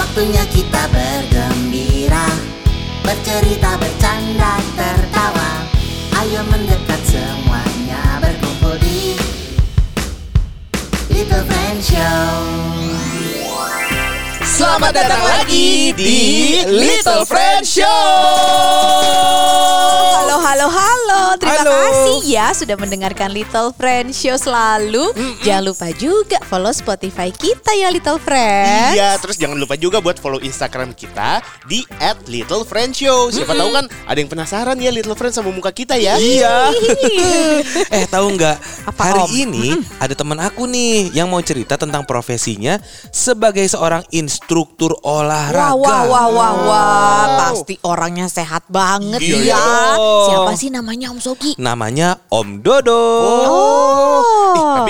Waktunya kita bergembira Bercerita, bercanda, tertawa Ayo mendekat semuanya berkumpul di Little Friend Show Selamat datang lagi di Little Friend Show. Halo, halo, halo. Terima Halo. kasih ya sudah mendengarkan Little Friend Show selalu. Jangan lupa juga follow Spotify kita ya Little Friend. Iya, terus jangan lupa juga buat follow Instagram kita di @littlefriendshow. Siapa tahu kan ada yang penasaran ya Little Friend sama muka kita ya. Iya. eh tahu nggak? Apa, Hari Om? ini ada teman aku nih yang mau cerita tentang profesinya sebagai seorang instruktur olahraga. Wah, wah, wah, wah, wah. Pasti orangnya sehat banget Iya ya. dong. Siapa sih namanya Om Sogi? Namanya Om Dodo. Oh.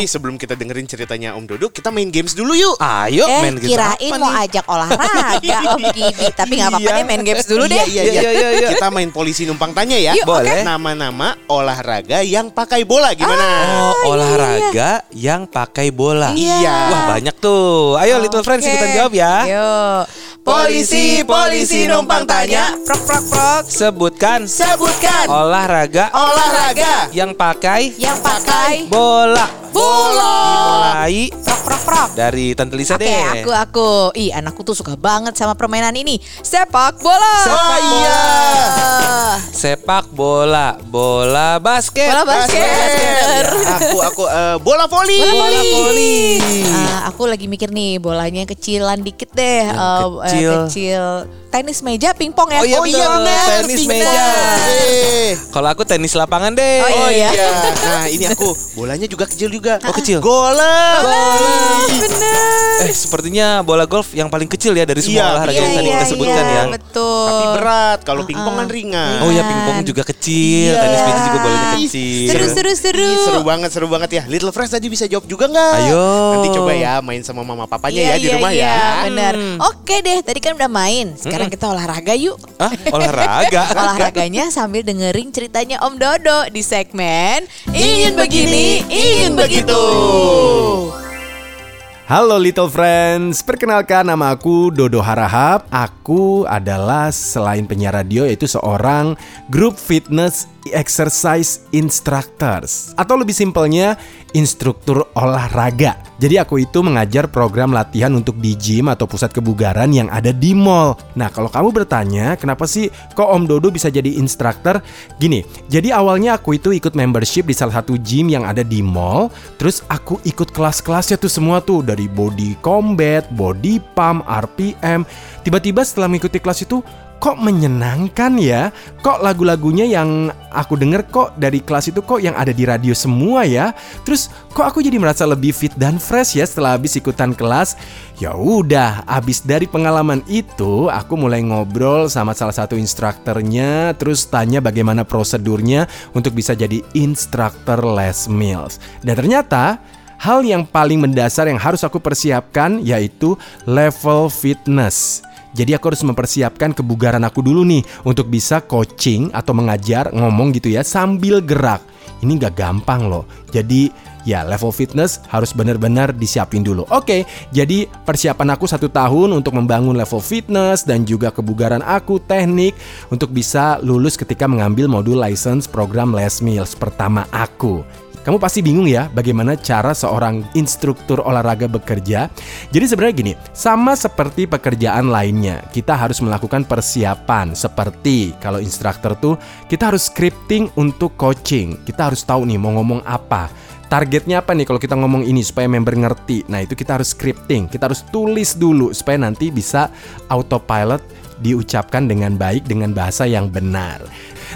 Tapi sebelum kita dengerin ceritanya Om Dodo, kita main games dulu yuk. Ayo eh, main games kirain apa mau nih? ajak olahraga Om Gibi. Tapi nggak apa-apa Iya. deh main games dulu deh. Iya, iya, iya. Iya, iya, iya. Kita main polisi numpang tanya ya. Yuk, Boleh. Nama-nama olahraga yang pakai bola gimana? Oh, olahraga yang pakai bola. Iya. Wah, banyak tuh. Ayo Little Friends ikutan jawab ya. Yuk. Polisi, polisi numpang tanya. Prok, prok, prok. Sebutkan Sebutkan olahraga olahraga yang pakai Yang pakai bola. bola. Dimulai Prok, prok, prok. dari Tante Lisa Oke, deh. aku aku. Ih, anakku tuh suka banget sama permainan ini. Sepak bola. Oh iya. Sepak bola, bola basket. Bola basket. Ya, aku aku eh, bola voli. Bola voli. Ah, aku lagi mikir nih bolanya kecilan dikit deh. Yang Eh, eh, kecil. kecil. Tenis meja, pingpong ya. Oh iya, Oh iya benar. Tenis pingpong. meja. Eh. Kalau aku tenis lapangan deh. Oh, Oh iya. iya. Nah ini aku bolanya juga kecil juga. Oh, kecil. Golf. Bener. Eh, sepertinya bola golf yang paling kecil ya dari semua Iya, olahraga iya, yang tadi iya, kita sebutkan iya, ya. Betul. Tapi berat. Kalau pingpong kan ringan. Oh ya, pingpong juga kecil, Iya. tenis meja juga bolanya kecil. Seru, seru, seru. Ih, seru banget, seru banget ya. Little Fresh tadi bisa jawab juga nggak? Ayo. Nanti coba ya main sama mama papanya Iya, ya di iya, rumah iya, ya. Bener. Oke deh, tadi kan udah main. Sekarang kita olahraga yuk. Hah? Olahraga. Olahraganya sambil dengerin ceritanya Om Dodo di segmen Ingin Begini, Ingin Begitu. Halo Little Friends, perkenalkan nama aku Dodo Harahap. Aku adalah selain penyiar radio yaitu seorang grup fitness exercise instructors atau lebih simpelnya instruktur olahraga. Jadi aku itu mengajar program latihan untuk di gym atau pusat kebugaran yang ada di mall. Nah, kalau kamu bertanya, kenapa sih kok Om Dodo bisa jadi instruktur? Gini, jadi awalnya aku itu ikut membership di salah satu gym yang ada di mall, terus aku ikut kelas-kelasnya tuh semua tuh dari body combat, body pump, RPM. Tiba-tiba setelah mengikuti kelas itu kok menyenangkan ya? Kok lagu-lagunya yang aku denger kok dari kelas itu kok yang ada di radio semua ya? Terus kok aku jadi merasa lebih fit dan fresh ya setelah habis ikutan kelas? Ya udah, habis dari pengalaman itu aku mulai ngobrol sama salah satu instrukturnya, terus tanya bagaimana prosedurnya untuk bisa jadi instruktur Les Mills. Dan ternyata hal yang paling mendasar yang harus aku persiapkan yaitu level fitness. Jadi aku harus mempersiapkan kebugaran aku dulu nih untuk bisa coaching atau mengajar ngomong gitu ya sambil gerak. Ini nggak gampang loh. Jadi ya level fitness harus benar-benar disiapin dulu. Oke, jadi persiapan aku satu tahun untuk membangun level fitness dan juga kebugaran aku, teknik untuk bisa lulus ketika mengambil modul license program Les Mills pertama aku. Kamu pasti bingung ya bagaimana cara seorang instruktur olahraga bekerja. Jadi sebenarnya gini, sama seperti pekerjaan lainnya, kita harus melakukan persiapan seperti kalau instruktur tuh kita harus scripting untuk coaching. Kita harus tahu nih mau ngomong apa. Targetnya apa nih kalau kita ngomong ini supaya member ngerti. Nah, itu kita harus scripting. Kita harus tulis dulu supaya nanti bisa autopilot diucapkan dengan baik dengan bahasa yang benar.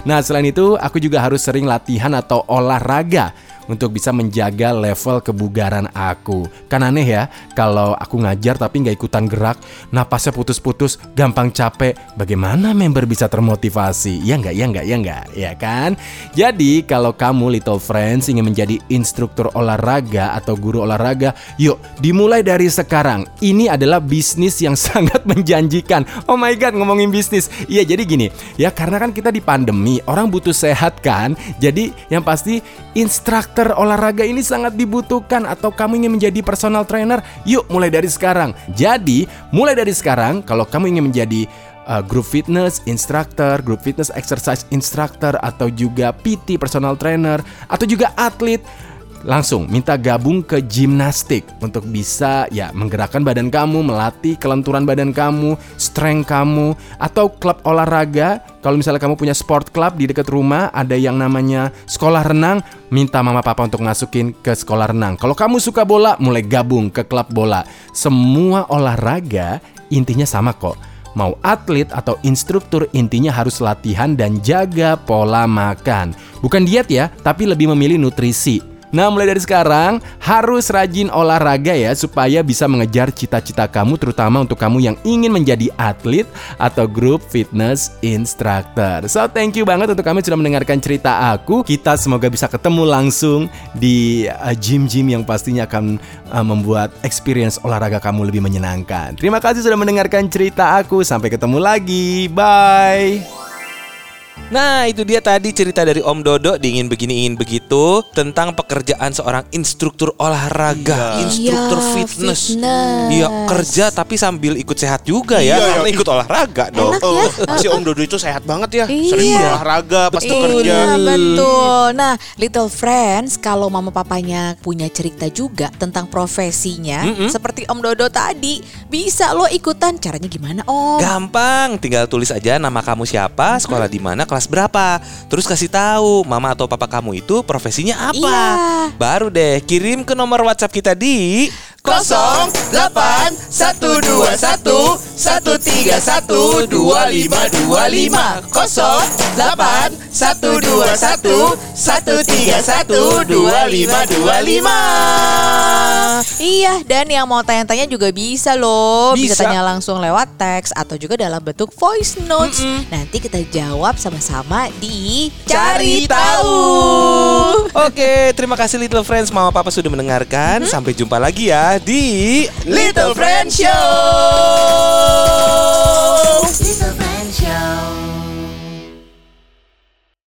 Nah, selain itu aku juga harus sering latihan atau olahraga untuk bisa menjaga level kebugaran aku. Kan aneh ya, kalau aku ngajar tapi nggak ikutan gerak, napasnya putus-putus, gampang capek. Bagaimana member bisa termotivasi? Ya nggak, ya nggak, ya nggak, ya kan? Jadi kalau kamu little friends ingin menjadi instruktur olahraga atau guru olahraga, yuk dimulai dari sekarang. Ini adalah bisnis yang sangat menjanjikan. Oh my god, banget ngomongin bisnis. Iya, jadi gini, ya karena kan kita di pandemi, orang butuh sehat kan. Jadi yang pasti instruktur olahraga ini sangat dibutuhkan atau kamu ingin menjadi personal trainer, yuk mulai dari sekarang. Jadi, mulai dari sekarang kalau kamu ingin menjadi uh, group fitness instructor, group fitness exercise instructor atau juga PT personal trainer atau juga atlet langsung minta gabung ke gimnastik untuk bisa ya menggerakkan badan kamu, melatih kelenturan badan kamu, strength kamu atau klub olahraga. Kalau misalnya kamu punya sport club di dekat rumah, ada yang namanya sekolah renang, minta mama papa untuk masukin ke sekolah renang. Kalau kamu suka bola, mulai gabung ke klub bola. Semua olahraga intinya sama kok. Mau atlet atau instruktur intinya harus latihan dan jaga pola makan. Bukan diet ya, tapi lebih memilih nutrisi. Nah, mulai dari sekarang harus rajin olahraga ya supaya bisa mengejar cita-cita kamu terutama untuk kamu yang ingin menjadi atlet atau grup fitness instructor. So, thank you banget untuk kami sudah mendengarkan cerita aku. Kita semoga bisa ketemu langsung di uh, gym-gym yang pastinya akan uh, membuat experience olahraga kamu lebih menyenangkan. Terima kasih sudah mendengarkan cerita aku. Sampai ketemu lagi. Bye. Nah itu dia tadi cerita dari Om Dodo Diingin begini ingin begitu Tentang pekerjaan seorang instruktur olahraga Instruktur Iya, fitness fitness. Iya kerja tapi sambil ikut sehat juga ya Iya, Karena iya. ikut olahraga dong Enak Oh, ya? si Om Dodo itu sehat banget ya. Iya. Sering olahraga pas tuh kerja. Iya betul. Nah, little friends, kalau mama papanya punya cerita juga tentang profesinya, seperti Om Dodo tadi, bisa lo ikutan. Caranya gimana Om? Gampang, tinggal tulis aja nama kamu siapa, sekolah di mana, kelas berapa. Terus kasih tahu mama atau papa kamu itu profesinya apa. Iya. Baru deh kirim ke nomor WhatsApp kita di 08 Iya, dan yang mau tanya-tanya juga bisa loh. Bisa. Bisa. tanya langsung lewat teks atau juga dalam bentuk voice notes. Nanti kita jawab sama-sama di Cari Tahu. Oke, terima kasih Little Friends, Mama Papa sudah mendengarkan. Sampai jumpa lagi ya di Little Friend Show.